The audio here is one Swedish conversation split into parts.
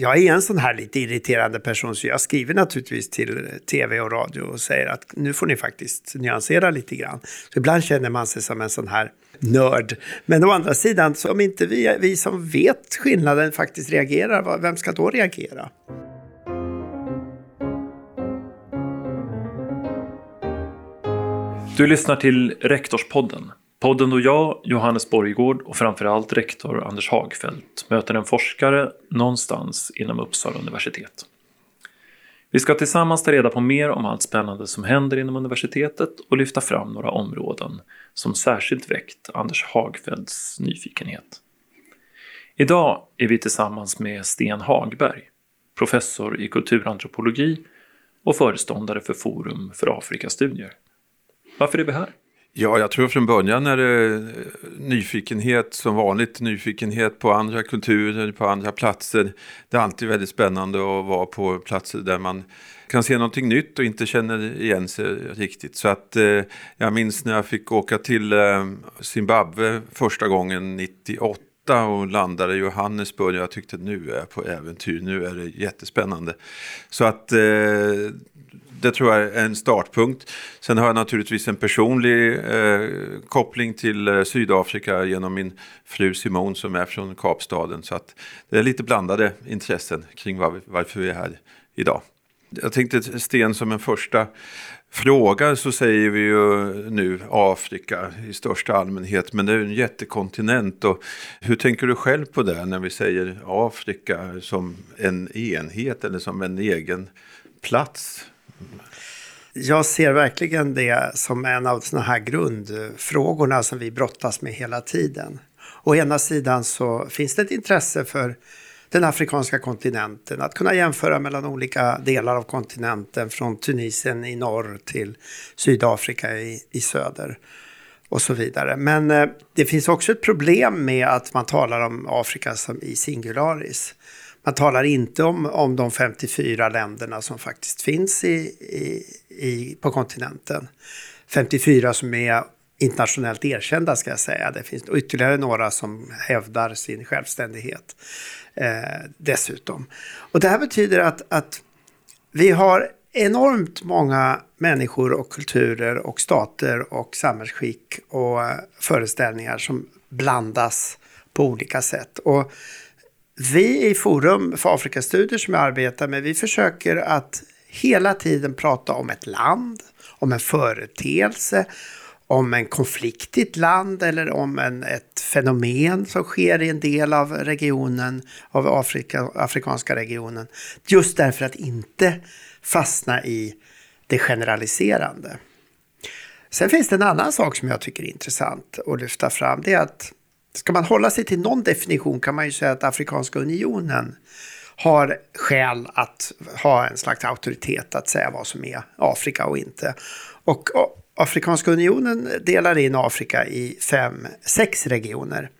jag är en sån här lite irriterande person så jag skriver naturligtvis till tv och radio och säger att nu får ni faktiskt nyansera lite grann. Så ibland känner man sig som en sån här nörd. Men å andra sidan, så om inte vi, vi som vet skillnaden faktiskt reagerar, vem ska då reagera? Du lyssnar till Rektorspodden. Podden då jag, Johannes Borgård och framförallt rektor Anders Hagfeldt möter en forskare någonstans inom Uppsala universitet. Vi ska tillsammans ta reda på mer om allt spännande som händer inom universitetet och lyfta fram några områden som särskilt väckt Anders Hagfeldts nyfikenhet. Idag är vi tillsammans med Sten Hagberg, professor i kulturantropologi och föreståndare för Forum för Afrikastudier. Varför är vi här? Ja, jag tror från början är det eh, nyfikenhet som vanligt, nyfikenhet på andra kulturer, på andra platser. Det är alltid väldigt spännande att vara på platser där man kan se någonting nytt och inte känner igen sig riktigt. Så att eh, jag minns när jag fick åka till eh, Zimbabwe första gången 98 och landade i Johannesburg. Jag tyckte nu är jag på äventyr, nu är det jättespännande. Så att eh, det tror jag är en startpunkt. Sen har jag naturligtvis en personlig eh, koppling till eh, Sydafrika genom min fru Simone som är från Kapstaden. Så att det är lite blandade intressen kring var, varför vi är här idag. Jag tänkte Sten som en första fråga så säger vi ju nu Afrika i största allmänhet. Men det är en jättekontinent. Och hur tänker du själv på det när vi säger Afrika som en enhet eller som en egen plats? Jag ser verkligen det som en av såna här grundfrågorna som vi brottas med hela tiden. Å ena sidan så finns det ett intresse för den afrikanska kontinenten, att kunna jämföra mellan olika delar av kontinenten från Tunisien i norr till Sydafrika i, i söder och så vidare. Men eh, det finns också ett problem med att man talar om Afrika som i singularis. Man talar inte om, om de 54 länderna som faktiskt finns i, i, i, på kontinenten. 54 som är internationellt erkända ska jag säga. Det finns ytterligare några som hävdar sin självständighet eh, dessutom. Och det här betyder att, att vi har enormt många människor och kulturer och stater och samhällsskick och eh, föreställningar som blandas på olika sätt. Och vi i Forum för Afrikastudier som jag arbetar med, vi försöker att hela tiden prata om ett land, om en företeelse, om en konflikt i ett land eller om en, ett fenomen som sker i en del av regionen, av Afrika, afrikanska regionen. Just därför att inte fastna i det generaliserande. Sen finns det en annan sak som jag tycker är intressant att lyfta fram. Det är att Ska man hålla sig till någon definition kan man ju säga att Afrikanska unionen har skäl att ha en slags auktoritet att säga vad som är Afrika och inte. Och Afrikanska unionen delar in Afrika i fem, sex regioner.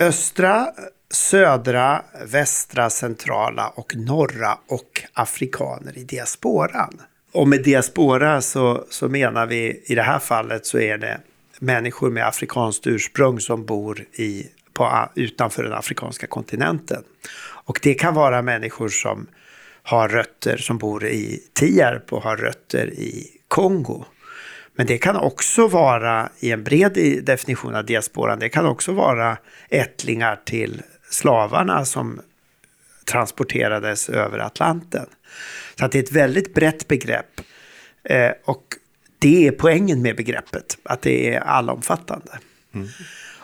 Östra, södra, västra, centrala och norra och afrikaner i diasporan. Och med diaspora så, så menar vi i det här fallet så är det människor med afrikanskt ursprung som bor i, på, utanför den afrikanska kontinenten. Och det kan vara människor som har rötter, som bor i Tierp och har rötter i Kongo. Men det kan också vara, i en bred definition av diasporan, det kan också vara ättlingar till slavarna som transporterades över Atlanten. Så att det är ett väldigt brett begrepp. Eh, och det är poängen med begreppet, att det är allomfattande. Mm.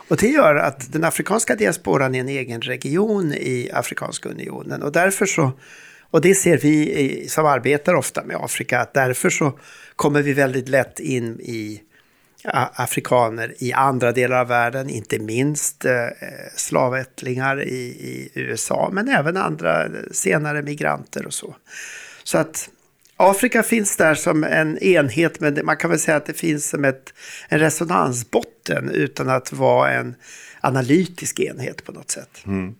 Och det gör att den afrikanska diasporan är en egen region i Afrikanska unionen. Och därför så, och det ser vi som arbetar ofta med Afrika, att därför så kommer vi väldigt lätt in i afrikaner i andra delar av världen, inte minst eh, slavättlingar i, i USA, men även andra senare migranter och så. Så att Afrika finns där som en enhet, men man kan väl säga att det finns som ett, en resonansbotten utan att vara en analytisk enhet på något sätt. Mm.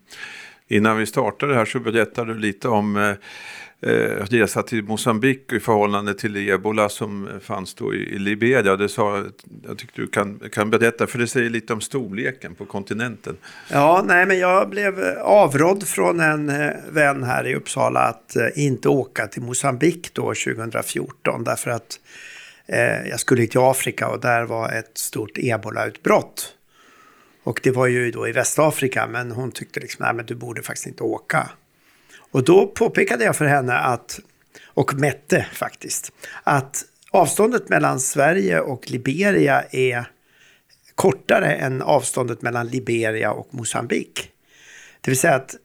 Innan vi startade här så berättade du lite om eh, eh, resa till Mosambik i förhållande till ebola som fanns då i, i Liberia. Det sa, jag tyckte du kan, kan berätta, för det säger lite om storleken på kontinenten. Ja, nej, men jag blev avrådd från en eh, vän här i Uppsala att eh, inte åka till Mosambik då 2014 därför att eh, jag skulle till Afrika och där var ett stort ebolautbrott. Och det var ju då i Västafrika, men hon tyckte liksom, nej men du borde faktiskt inte åka. Och då påpekade jag för henne att, och mätte faktiskt, att avståndet mellan Sverige och Liberia är kortare än avståndet mellan Liberia och Mosambik. Det vill säga att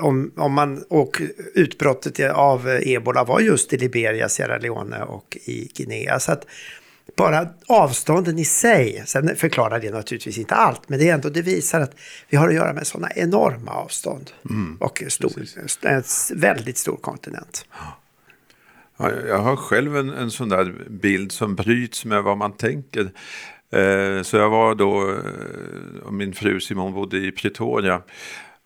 om, om man, och utbrottet av ebola var just i Liberia, Sierra Leone och i Guinea. Så att bara avstånden i sig, sen förklarar det naturligtvis inte allt, men det är ändå, det visar att vi har att göra med sådana enorma avstånd. Mm, och stor, en väldigt stor kontinent. Ja, jag har själv en, en sån där bild som bryts med vad man tänker. Eh, så jag var då, eh, och min fru Simon bodde i Pretoria.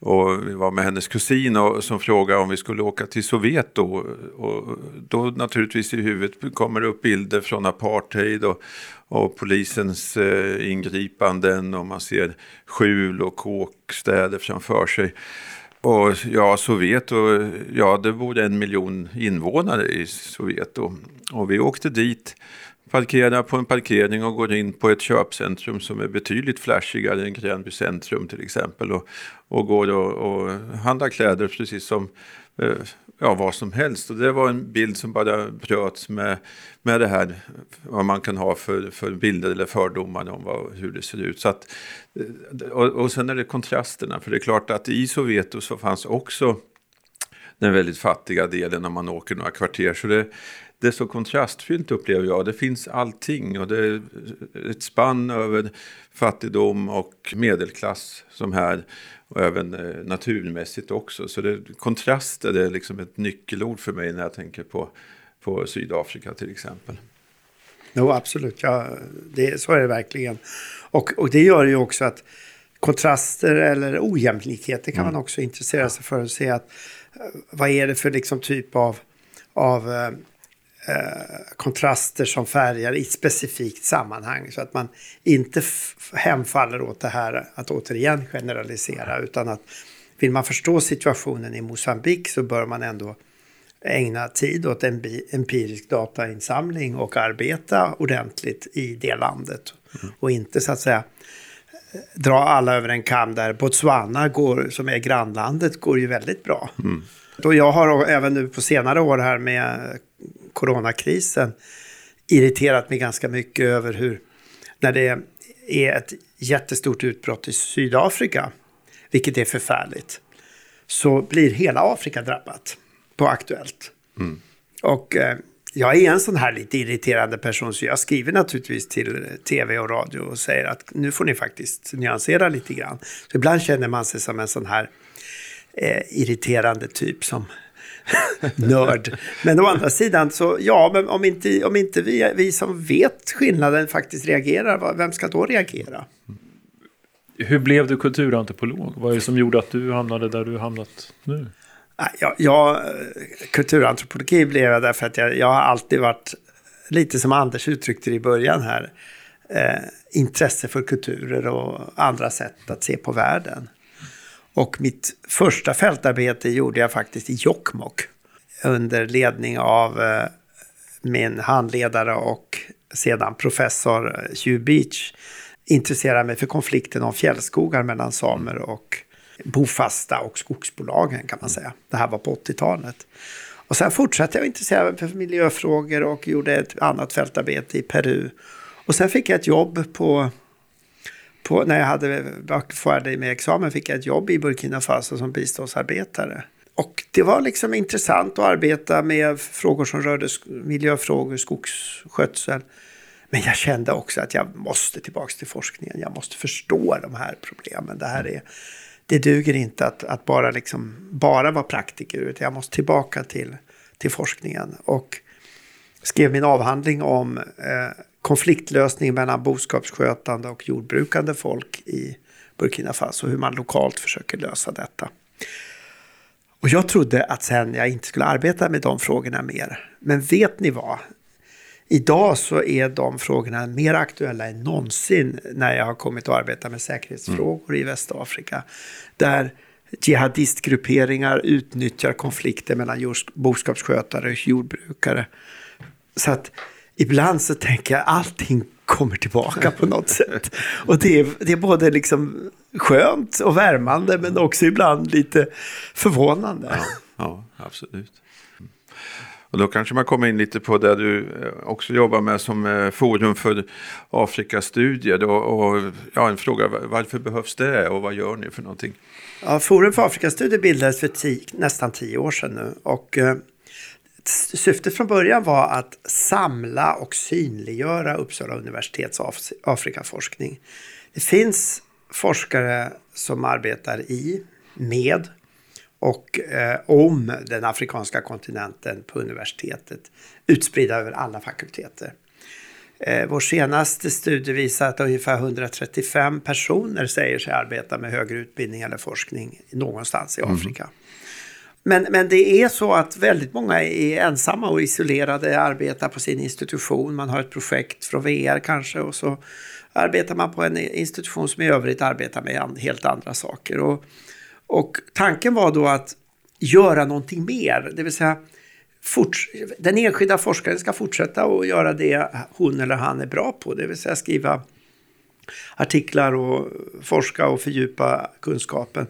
Och vi var med hennes kusin och, som frågade om vi skulle åka till Sovjet då. Och då naturligtvis i huvudet kommer det upp bilder från apartheid och, och polisens eh, ingripanden och man ser skjul och kåkstäder framför sig. Och ja, Sovjet och ja, det bor en miljon invånare i Sovjet då. Och vi åkte dit parkerar på en parkering och går in på ett köpcentrum som är betydligt flashigare än Gränby centrum till exempel. Och, och går och, och handlar kläder precis som eh, ja, vad som helst. Och det var en bild som bara bröts med, med det här vad man kan ha för, för bilder eller fördomar om vad, hur det ser ut. Så att, eh, och, och sen är det kontrasterna, för det är klart att i Sovjeto så fanns också den väldigt fattiga delen om man åker några kvarter. Så det, det är så kontrastfyllt upplever jag. Det finns allting och det är ett spann över fattigdom och medelklass som här. Och även eh, naturmässigt också. Så det, kontraster är liksom ett nyckelord för mig när jag tänker på, på Sydafrika till exempel. Jo, absolut. Ja, det, så är det verkligen. Och, och det gör ju också att kontraster eller ojämlikheter kan mm. man också intressera sig för. att se att eh, vad är det för liksom typ av, av Eh, kontraster som färgar i ett specifikt sammanhang. Så att man inte hemfaller åt det här att återigen generalisera. Utan att vill man förstå situationen i Mosambik så bör man ändå ägna tid åt en empirisk datainsamling och arbeta ordentligt i det landet. Mm. Och inte så att säga dra alla över en kam där Botswana, går, som är grannlandet, går ju väldigt bra. Mm. Och jag har även nu på senare år här med coronakrisen irriterat mig ganska mycket över hur, när det är ett jättestort utbrott i Sydafrika, vilket är förfärligt, så blir hela Afrika drabbat på Aktuellt. Mm. Och eh, jag är en sån här lite irriterande person, så jag skriver naturligtvis till tv och radio och säger att nu får ni faktiskt nyansera lite grann. Så ibland känner man sig som en sån här eh, irriterande typ som nörd. Men å andra sidan så, ja, men om inte, om inte vi, vi som vet skillnaden faktiskt reagerar, vem ska då reagera? Hur blev du kulturantropolog? Vad är det som gjorde att du hamnade där du hamnat nu? Ja, jag, kulturantropologi blev jag därför att jag, jag har alltid varit, lite som Anders uttryckte det i början här, eh, intresse för kulturer och andra sätt att se på världen. Och mitt första fältarbete gjorde jag faktiskt i Jokkmokk under ledning av eh, min handledare och sedan professor Hugh Beach. Intresserade mig för konflikten om fjällskogar mellan samer och bofasta och skogsbolagen kan man säga. Det här var på 80-talet. Och sen fortsatte jag intressera mig för miljöfrågor och gjorde ett annat fältarbete i Peru. Och sen fick jag ett jobb på på, när jag hade varit färdig med examen fick jag ett jobb i Burkina Faso som biståndsarbetare. Och det var liksom intressant att arbeta med frågor som rörde miljöfrågor, skogsskötsel. Men jag kände också att jag måste tillbaka till forskningen. Jag måste förstå de här problemen. Det här är, det duger inte att, att bara, liksom, bara vara praktiker, utan jag måste tillbaka till, till forskningen. Och skrev min avhandling om eh, konfliktlösning mellan boskapsskötande och jordbrukande folk i Burkina Faso, hur man lokalt försöker lösa detta. Och jag trodde att sen jag inte skulle arbeta med de frågorna mer. Men vet ni vad? Idag så är de frågorna mer aktuella än någonsin när jag har kommit att arbeta med säkerhetsfrågor mm. i Västafrika. Där jihadistgrupperingar utnyttjar konflikter mellan boskapsskötare och jordbrukare. Så att ibland så tänker jag allting kommer tillbaka på något sätt. Och det är, det är både liksom skönt och värmande men också ibland lite förvånande. Ja, ja absolut. Och då kanske man kommer in lite på det du eh, också jobbar med som eh, Forum för Afrikastudier. Och, och ja, en fråga, varför behövs det och vad gör ni för någonting? Ja, Forum för Afrikastudier bildades för tio, nästan tio år sedan nu. Och, eh, syftet från början var att samla och synliggöra Uppsala universitets Af Afrikaforskning. Det finns forskare som arbetar i, med och eh, om den afrikanska kontinenten på universitetet utspridda över alla fakulteter. Eh, vår senaste studie visar att ungefär 135 personer säger sig arbeta med högre utbildning eller forskning någonstans i mm. Afrika. Mm. Men, men det är så att väldigt många är ensamma och isolerade, arbetar på sin institution. Man har ett projekt från VR kanske och så arbetar man på en institution som i övrigt arbetar med helt andra saker. Och, och tanken var då att göra någonting mer, det vill säga den enskilda forskaren ska fortsätta att göra det hon eller han är bra på, det vill säga skriva artiklar och forska och fördjupa kunskapen.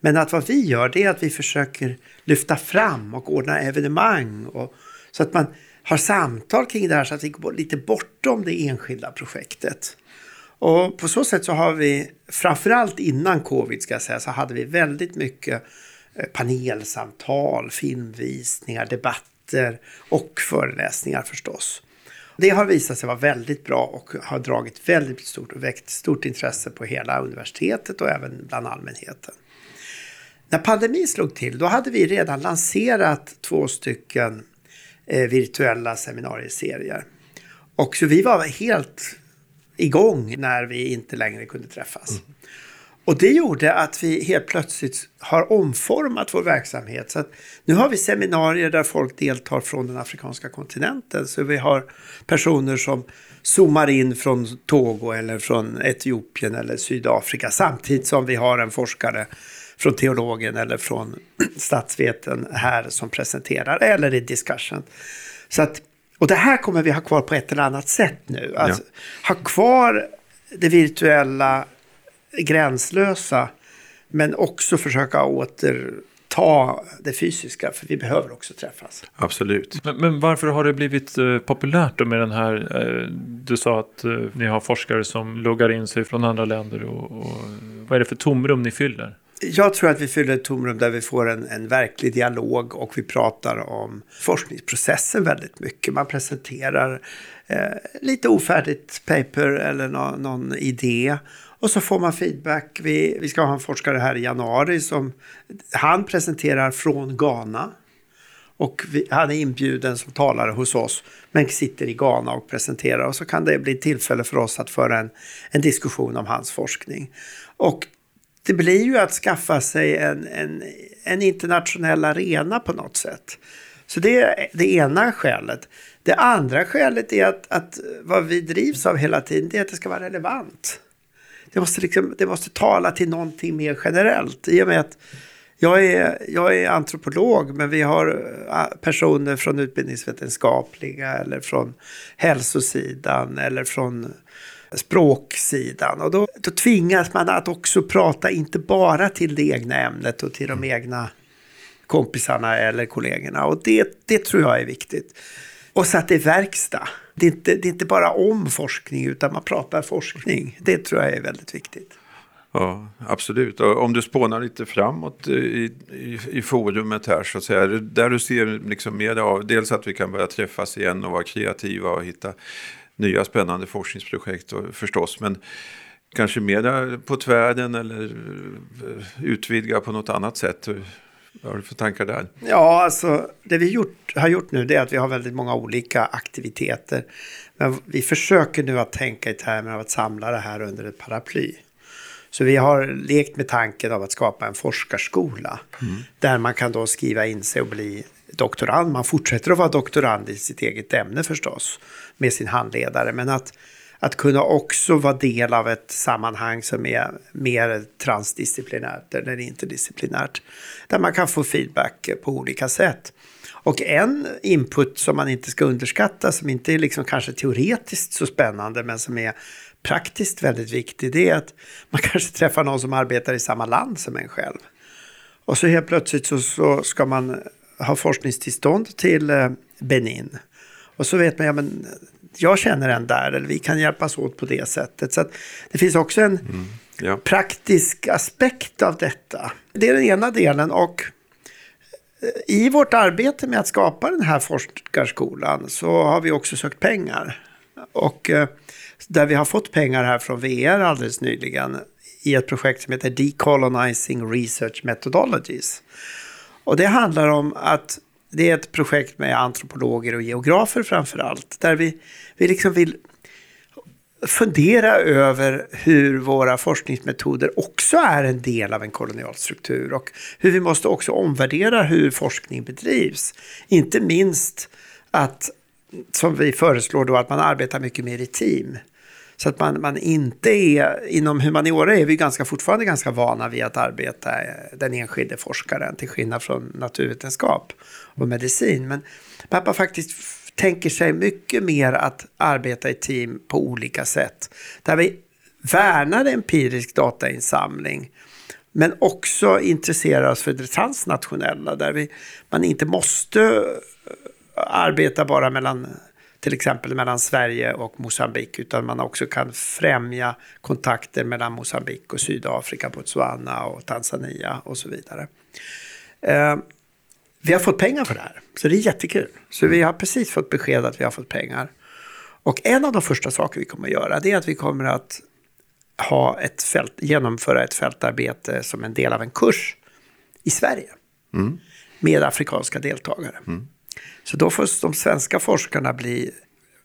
Men att vad vi gör det är att vi försöker lyfta fram och ordna evenemang och, så att man har samtal kring det här så att vi går lite bortom det enskilda projektet. Och på så sätt så har vi, framförallt innan covid ska jag säga, så hade vi väldigt mycket eh, panelsamtal, filmvisningar, debatter och föreläsningar förstås. Det har visat sig vara väldigt bra och har dragit väldigt stort och väckt stort intresse på hela universitetet och även bland allmänheten. När pandemin slog till, då hade vi redan lanserat två stycken eh, virtuella seminarieserier. Och så vi var helt igång när vi inte längre kunde träffas. Mm. Och det gjorde att vi helt plötsligt har omformat vår verksamhet. Så att nu har vi seminarier där folk deltar från den afrikanska kontinenten. Så vi har personer som zoomar in från Togo eller från Etiopien eller Sydafrika samtidigt som vi har en forskare från teologen eller från statsveten här som presenterar eller i discussion. Så att, och det här kommer vi ha kvar på ett eller annat sätt nu. Att ja. ha kvar det virtuella gränslösa men också försöka återta det fysiska för vi behöver också träffas. Absolut. Men, men varför har det blivit uh, populärt då med den här, uh, du sa att uh, ni har forskare som loggar in sig från andra länder och, och vad är det för tomrum ni fyller? Jag tror att vi fyller ett tomrum där vi får en, en verklig dialog och vi pratar om forskningsprocessen väldigt mycket. Man presenterar eh, lite ofärdigt paper eller no, någon idé och så får man feedback. Vi, vi ska ha en forskare här i januari som han presenterar från Ghana. Och vi, han är inbjuden som talare hos oss men sitter i Ghana och presenterar. Och så kan det bli tillfälle för oss att föra en, en diskussion om hans forskning. Och det blir ju att skaffa sig en, en, en internationell arena på något sätt. Så det är det ena skälet. Det andra skälet är att, att vad vi drivs av hela tiden det är att det ska vara relevant. Det måste, liksom, det måste tala till någonting mer generellt. I och med att jag är, jag är antropolog men vi har äh, personer från utbildningsvetenskapliga eller från hälsosidan eller från språksidan. Och då, då tvingas man att också prata inte bara till det egna ämnet och till de egna kompisarna eller kollegorna. Och det, det tror jag är viktigt. Och så att det är verkstad. Det är, inte, det är inte bara om forskning utan man pratar forskning. Det tror jag är väldigt viktigt. Ja, absolut. Och om du spånar lite framåt i, i, i forumet här så att säga. Där du ser liksom mer av dels att vi kan börja träffas igen och vara kreativa och hitta nya spännande forskningsprojekt och, förstås. Men kanske mer på tvären eller eh, utvidga på något annat sätt. Vad har du för tankar där? Ja, alltså det vi gjort, har gjort nu är att vi har väldigt många olika aktiviteter. Men vi försöker nu att tänka i termer av att samla det här under ett paraply. Så vi har lekt med tanken av att skapa en forskarskola. Mm. Där man kan då skriva in sig och bli doktorand. Man fortsätter att vara doktorand i sitt eget ämne förstås. Med sin handledare. Men att, att kunna också vara del av ett sammanhang som är mer transdisciplinärt eller interdisciplinärt. Där man kan få feedback på olika sätt. Och en input som man inte ska underskatta, som inte är liksom kanske teoretiskt så spännande, men som är praktiskt väldigt viktig, det är att man kanske träffar någon som arbetar i samma land som en själv. Och så helt plötsligt så, så ska man ha forskningstillstånd till eh, Benin. Och så vet man, ja men jag känner en där, eller vi kan hjälpas åt på det sättet. Så det finns också en mm, ja. praktisk aspekt av detta. Det är den ena delen och i vårt arbete med att skapa den här forskarskolan så har vi också sökt pengar. Och eh, där vi har fått pengar här från VR alldeles nyligen i ett projekt som heter Decolonizing Research Methodologies. Och det handlar om att det är ett projekt med antropologer och geografer framför allt. Där vi, vi liksom vill fundera över hur våra forskningsmetoder också är en del av en kolonial struktur och hur vi måste också omvärdera hur forskning bedrivs. Inte minst att, som vi föreslår då, att man arbetar mycket mer i team. Så att man, man inte är, inom humaniora är vi ganska, fortfarande ganska vana vid att arbeta eh, den enskilde forskaren till skillnad från naturvetenskap och medicin. Men pappa faktiskt tänker sig mycket mer att arbeta i team på olika sätt. Där vi värnar empirisk datainsamling men också intresserar oss för det transnationella där vi, man inte måste eh, arbeta bara mellan till exempel mellan Sverige och Mosambik utan man också kan främja kontakter mellan Mosambik och Sydafrika, Botswana och Tanzania och så vidare. Eh, vi har fått pengar för det här, så det är jättekul. Så vi har precis fått besked att vi har fått pengar. Och en av de första saker vi kommer att göra det är att vi kommer att ha ett fält, genomföra ett fältarbete som en del av en kurs i Sverige. Mm. Med afrikanska deltagare. Mm. Så då får de svenska forskarna bli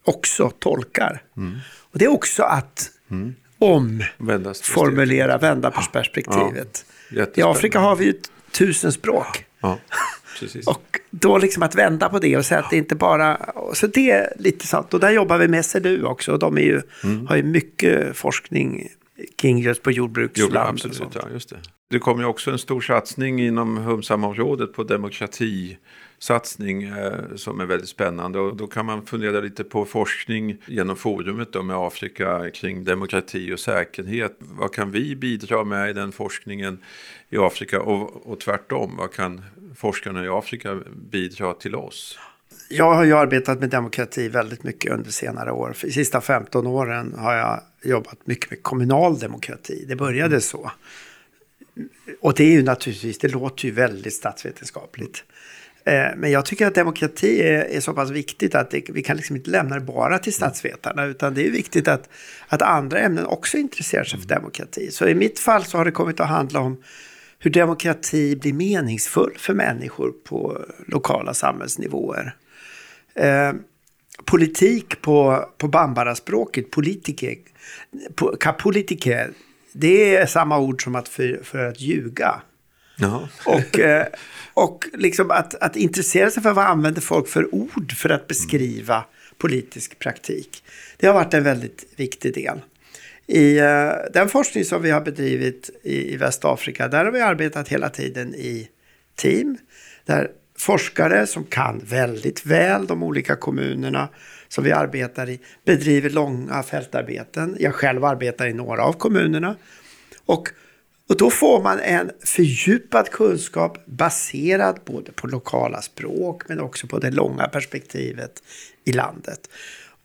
också tolkar. Mm. Och det är också att mm. omformulera, vända på perspektivet. Ja, I Afrika har vi ju tusen språk. Ja. Och då liksom att vända på det och säga att det inte bara... Så det är lite sant. Och där jobbar vi med SLU också. Och de ju, mm. har ju mycket forskning kring just på jordbruksland. Jo, absolut, ja, just det. det kommer ju också en stor satsning inom Humsamområdet på demokrati satsning eh, som är väldigt spännande. Och då kan man fundera lite på forskning genom forumet då med Afrika kring demokrati och säkerhet. Vad kan vi bidra med i den forskningen i Afrika och, och tvärtom? Vad kan forskarna i Afrika bidra till oss? Jag har ju arbetat med demokrati väldigt mycket under senare år. De sista 15 åren har jag jobbat mycket med kommunal demokrati. Det började så. Och det är ju naturligtvis, det låter ju väldigt statsvetenskapligt. Eh, men jag tycker att demokrati är, är så pass viktigt att det, vi kan liksom inte lämna det bara till statsvetarna. Utan det är viktigt att, att andra ämnen också intresserar sig för demokrati. Så i mitt fall så har det kommit att handla om hur demokrati blir meningsfull för människor på lokala samhällsnivåer. Eh, politik på, på bambaraspråket, politiker, po, politiker, det är samma ord som att för, för att ljuga. Och, eh, och liksom att, att intressera sig för vad använder folk för ord för att beskriva politisk praktik. Det har varit en väldigt viktig del. I uh, den forskning som vi har bedrivit i, i Västafrika, där har vi arbetat hela tiden i team. Där forskare som kan väldigt väl de olika kommunerna som vi arbetar i bedriver långa fältarbeten. Jag själv arbetar i några av kommunerna. Och och då får man en fördjupad kunskap baserad både på lokala språk men också på det långa perspektivet i landet.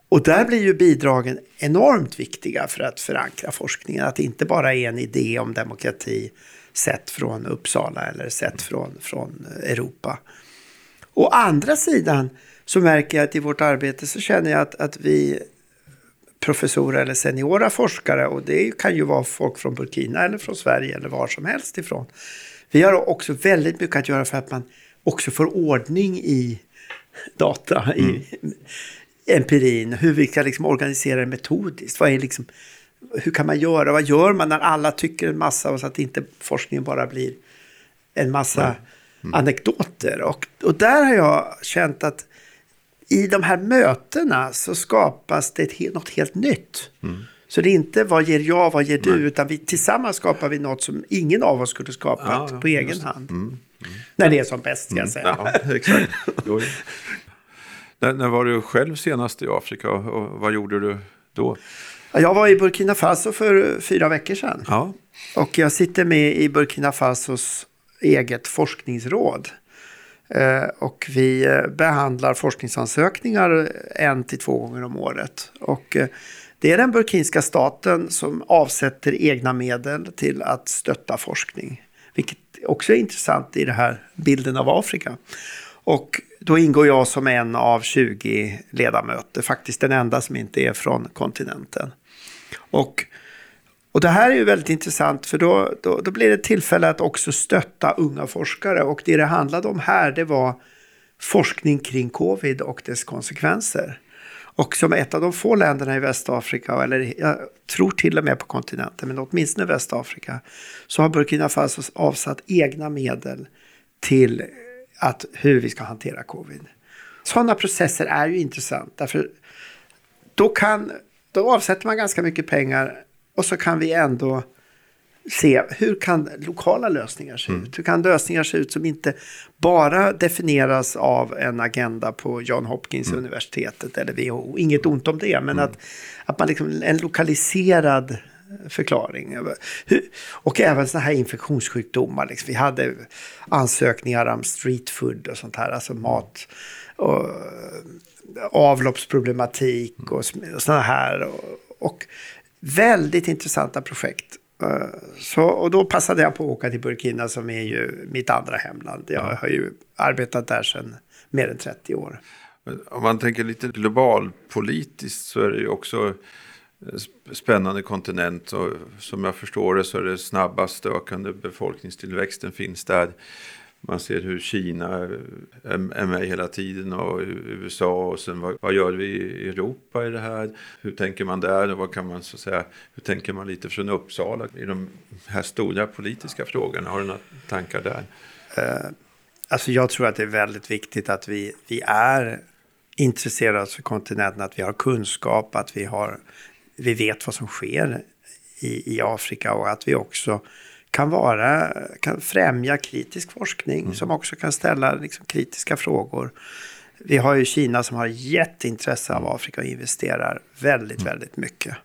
Och där blir ju bidragen enormt viktiga för att förankra forskningen. Att det inte bara är en idé om demokrati sett från Uppsala eller sett från, från Europa. Å andra sidan så märker jag att i vårt arbete så känner jag att, att vi professorer eller seniora forskare och det kan ju vara folk från Burkina eller från Sverige eller var som helst ifrån. Vi har också väldigt mycket att göra för att man också får ordning i data, mm. i empirin, hur vi kan liksom organisera det metodiskt. Vad är liksom hur kan man göra? Vad gör man när alla tycker en massa och så att inte forskningen bara blir en massa mm. anekdoter? Och, och där har jag känt att i de här mötena så skapas det något helt nytt. Mm. Så det är inte vad ger jag, vad ger du, Nej. utan vi, tillsammans skapar vi något som ingen av oss skulle skapat ja, ja, på egen hand. Mm. Mm. När det är som bäst, ska jag mm. säga. Ja, exakt. när, när var du själv senast i Afrika och vad gjorde du då? Jag var i Burkina Faso för fyra veckor sedan. Ja. Och jag sitter med i Burkina Fasos eget forskningsråd. Eh, och vi eh, behandlar forskningsansökningar eh, en till två gånger om året. Och det är den burkinska staten som avsätter egna medel till att stötta forskning. Vilket också är intressant i den här bilden av Afrika. Och då ingår jag som en av 20 ledamöter, faktiskt den enda som inte är från kontinenten. Och, och det här är ju väldigt intressant för då, då, då blir det tillfälle att också stötta unga forskare. Och det det handlade om här det var forskning kring covid och dess konsekvenser. Och som ett av de få länderna i Västafrika, eller jag tror till och med på kontinenten, men åtminstone Västafrika, så har Burkina Faso avsatt egna medel till att, hur vi ska hantera covid. Sådana processer är ju intressanta, därför då, kan, då avsätter man ganska mycket pengar och så kan vi ändå se hur kan lokala lösningar se mm. ut? Hur kan lösningar se ut som inte bara definieras av en agenda på John Hopkins mm. universitetet eller WHO? Inget ont om det, men mm. att, att man liksom en lokaliserad förklaring. Och även sådana här infektionssjukdomar. Liksom. Vi hade ansökningar om street food och sånt här, alltså mat och avloppsproblematik och sådana här. Och, och väldigt intressanta projekt. Eh, så, och då passade jag på att åka till Burkina som är ju mitt andra hemland. Jag har ju arbetat där sedan mer än 30 år. Om man tänker lite globalpolitiskt så är det ju också spännande kontinent. Och som jag förstår det så är det snabbast ökande befolkningstillväxten finns där. Man ser hur Kina är med hela tiden och USA och sen vad, vad, gör vi i Europa i det här? Hur tänker man där och vad kan man så att säga, hur tänker man lite från Uppsala i de här stora politiska frågorna? Har du några tankar där? Uh, alltså jag tror att det är väldigt viktigt att vi, vi är intresserade av kontinenten, att vi har kunskap, att vi, har, vi vet vad som sker i, i Afrika och att vi också kan, vara, kan främja kritisk forskning mm. som också kan ställa liksom, kritiska frågor. Vi har ju Kina som har jätteintresse av Afrika och investerar väldigt, mm. väldigt mycket.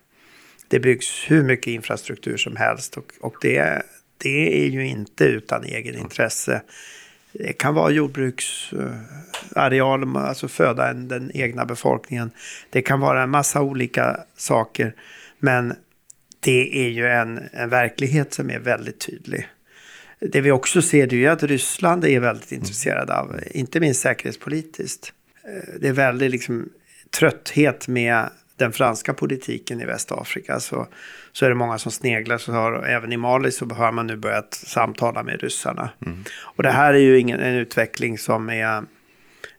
Det byggs hur mycket infrastruktur som helst och, och det, det är ju inte utan egen intresse. Det kan vara jordbruksareal, alltså föda den egna befolkningen. Det kan vara en massa olika saker. Men det är ju en, en verklighet som är väldigt tydlig. Det vi också ser är att Ryssland är väldigt intresserad av, inte minst säkerhetspolitiskt. Eh, det är väldigt liksom, trötthet med den franska politiken i Västafrika så, så är det många som sneglar. Så har, även i Mali så har man nu börjat samtala med ryssarna. Mm. Och det här är ju ingen, en utveckling som är...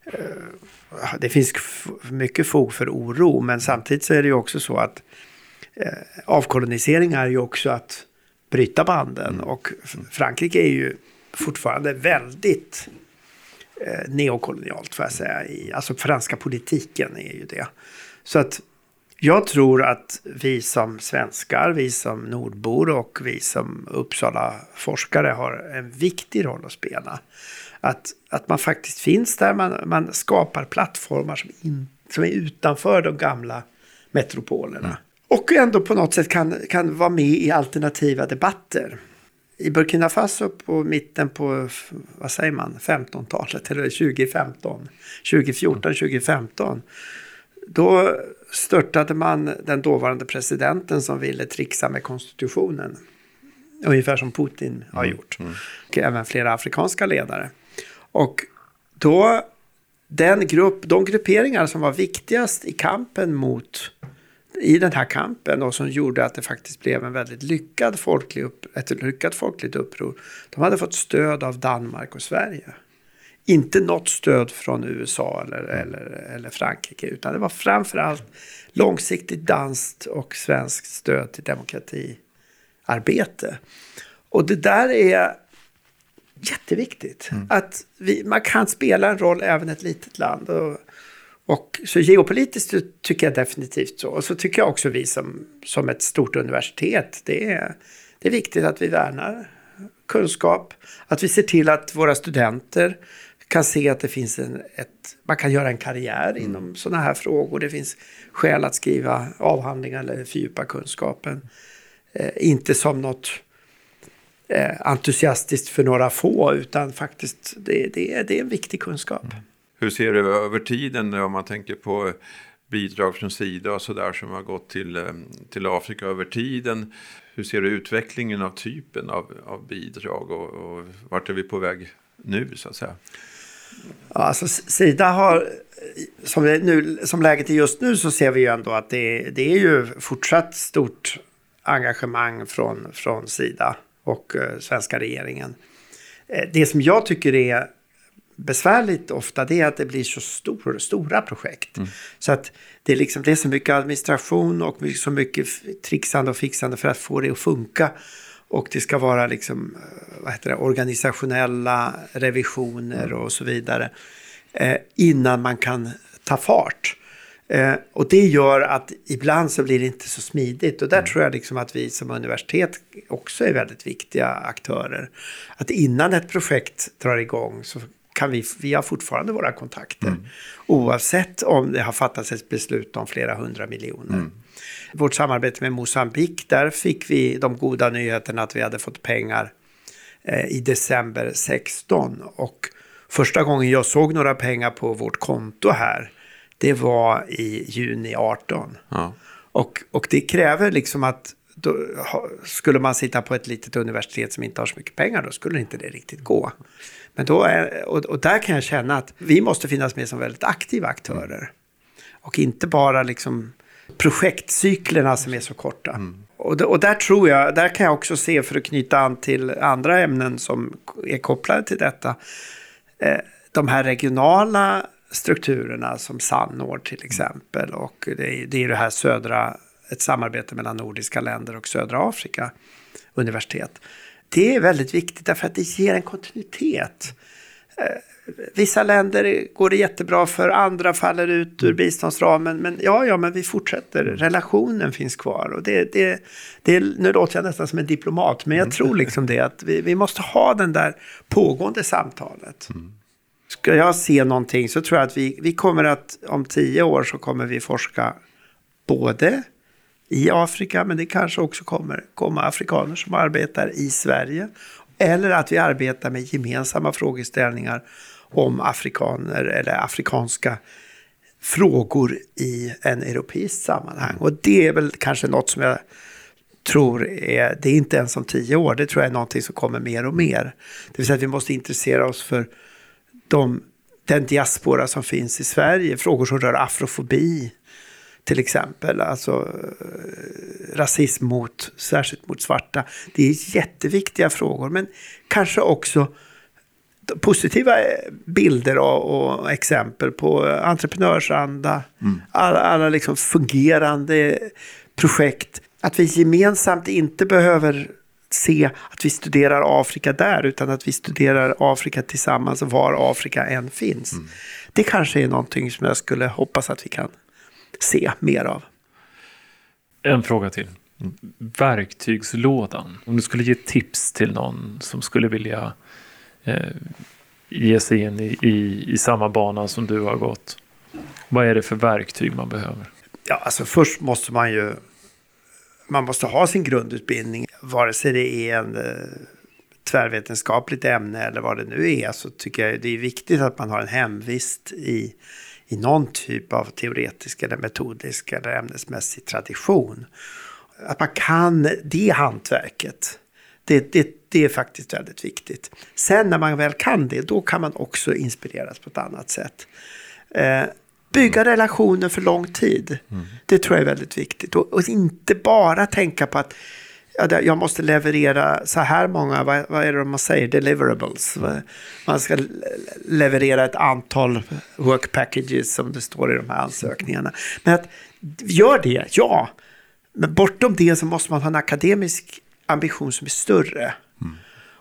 Eh, det finns mycket fog för oro men samtidigt så är det ju också så att avkolonisering är ju också att bryta banden. Mm. Och Frankrike är ju fortfarande väldigt eh, neokolonialt, får jag säga. Alltså franska politiken är ju det. Så att jag tror att vi som svenskar, vi som nordbor och vi som Uppsala-forskare har en viktig roll att spela. Att, att man faktiskt finns där, man, man skapar plattformar som, in, som är utanför de gamla metropolerna. Mm. Och ändå på något sätt kan, kan vara med i alternativa debatter. I Burkina Faso på mitten på, vad säger man, 15-talet, eller 2015, 2014, 2015. Då störtade man den dåvarande presidenten som ville trixa med konstitutionen. Ungefär som Putin har mm, gjort. Mm. Och även flera afrikanska ledare. Och då, den grupp, de grupperingar som var viktigast i kampen mot i den här kampen och som gjorde att det faktiskt blev en väldigt lyckad folklig upp, ett lyckat folkligt uppror. De hade fått stöd av Danmark och Sverige. inte något stöd från USA eller, eller, eller Frankrike. Utan det var framförallt långsiktigt danskt och svenskt stöd till demokratiarbete. Och det där är jätteviktigt. Mm. Att vi, man kan spela en roll även ett litet land. Och, och så geopolitiskt tycker jag definitivt så. Och så tycker jag också vi som, som ett stort universitet, det är, det är viktigt att vi värnar kunskap. Att vi ser till att våra studenter kan se att det finns en, ett, man kan göra en karriär mm. inom sådana här frågor. Det finns skäl att skriva avhandlingar eller fördjupa kunskapen. Eh, inte som något eh, entusiastiskt för några få utan faktiskt det, det, det är en viktig kunskap. Mm. Hur ser du över tiden om man tänker på bidrag från Sida och sådär som har gått till, eh, till Afrika över tiden? Hur ser du utvecklingen av typen av, av bidrag och, och vart är vi på väg nu så att säga? Alltså, Sida har, som, nu, som läget är just nu så ser vi ju ändå att det, det är ju fortsatt stort engagemang från, från Sida och eh, svenska regeringen. Eh, det som jag tycker är besvärligt ofta det är att det blir så stor, stora projekt. Mm. Så att det är, liksom, det är så mycket administration och så mycket trixande och fixande för att få det att funka. Och det ska vara liksom, eh, vad heter det, organisationella revisioner mm. och så vidare. Eh, innan man kan ta fart. Eh, och det gör att ibland så blir det inte så smidigt. Och där mm. tror jag liksom att vi som universitet också är väldigt viktiga aktörer. Att innan ett projekt drar igång så kan vi, vi har fortfarande våra kontakter. Mm. Oavsett om det har fattats ett beslut om flera hundra miljoner. Mm. Vårt samarbete med Mosambik, där fick vi de goda nyheterna att vi hade fått pengar eh, i december 16. Och första gången jag såg några pengar på vårt konto här, det var i juni 18. Ja. Och, och det kräver liksom att då, skulle man sitta på ett litet universitet som inte har så mycket pengar, då skulle inte det riktigt gå. Men då är, och, och, där kan jag känna att vi måste finnas med som väldigt aktiva aktörer. Och inte bara liksom projektcyklerna som är så korta. Mm. Och, och där tror jag, där kan jag också se, för att knyta an till andra ämnen som är kopplade till detta, eh, de här regionala strukturerna som Sannord till exempel. Och det är, det är det här södra, ett samarbete mellan nordiska länder och södra Afrika universitet. Det är väldigt viktigt därför att det ger en kontinuitet. Eh, vissa länder går det jättebra för, andra faller ut ur mm. biståndsramen. Men ja, ja, men vi fortsätter. Mm. Relationen finns kvar. Och det, det, det, nu låter jag nästan som en diplomat, men jag mm. tror liksom det att vi, vi måste ha den där pågående samtalet. Ska jag se någonting så tror jag att vi, vi kommer att, om tio år så kommer vi forska både i Afrika, men det kanske också kommer komma afrikaner som arbetar i Sverige. Eller att vi arbetar med gemensamma frågeställningar om afrikaner eller afrikanska frågor i en europeisk sammanhang. Och det är väl kanske något som jag tror är, det är inte ens om tio år, det tror jag är någonting som kommer mer och mer. Det vill säga att vi måste intressera oss för de, den diaspora som finns i Sverige, frågor som rör afrofobi, till exempel. Alltså rasism mot, särskilt mot svarta. Det är jätteviktiga frågor, men kanske också positiva eh, bilder och, och exempel på entreprenörsanda, mm. alla, alla liksom fungerande projekt. Att vi gemensamt inte behöver se att vi studerar Afrika där, utan att vi studerar Afrika tillsammans var Afrika än finns. Mm. Det kanske är någonting som jag skulle hoppas att vi kan se mer av. En fråga till. Verktygslådan. Om du skulle ge tips till någon som skulle vilja eh, ge sig in i, i, i samma bana som du har gått. Vad är det för verktyg man behöver? Ja, alltså först måste man ju man måste ha sin grundutbildning. Vare sig det är en eh, tvärvetenskapligt ämne eller vad det nu är så tycker jag det är viktigt att man har en hemvist i i någon typ av teoretisk eller metodisk eller ämnesmässig tradition. Att man kan det hantverket. Det, det, det är faktiskt väldigt viktigt. Sen när man väl kan det, då kan man också inspireras på ett annat sätt. Eh, bygga mm. relationer för lång tid. Mm. Det tror jag är väldigt viktigt. Och, och, inte bara tänka på att jag måste leverera så här många, vad, vad är det man säger, deliverables. Man ska leverera ett antal work packages som det står i de här ansökningarna. Men att, gör det, ja. Men bortom det så måste man ha en akademisk ambition som är större.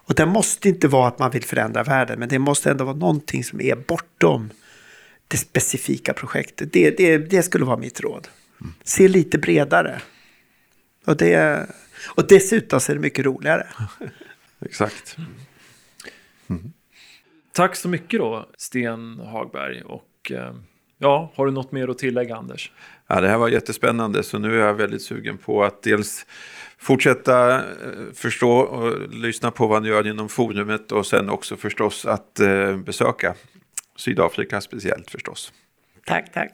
Och det måste inte vara att man vill förändra världen, men det måste ändå vara någonting som är bortom det specifika projektet. Det, det, det skulle vara mitt råd. Se lite bredare. Och, det, och dessutom så är det mycket roligare. Exakt. Tack så mycket då, Sten Hagberg. Och eh, ja, har du något mer att tillägga, Anders? Ja, det här var jättespännande så nu är jag väldigt sugen på att dels fortsätta eh, förstå och lyssna på vad ni gör inom forumet och sen också förstås att eh, besöka Sydafrika speciellt förstås. Tack, tack.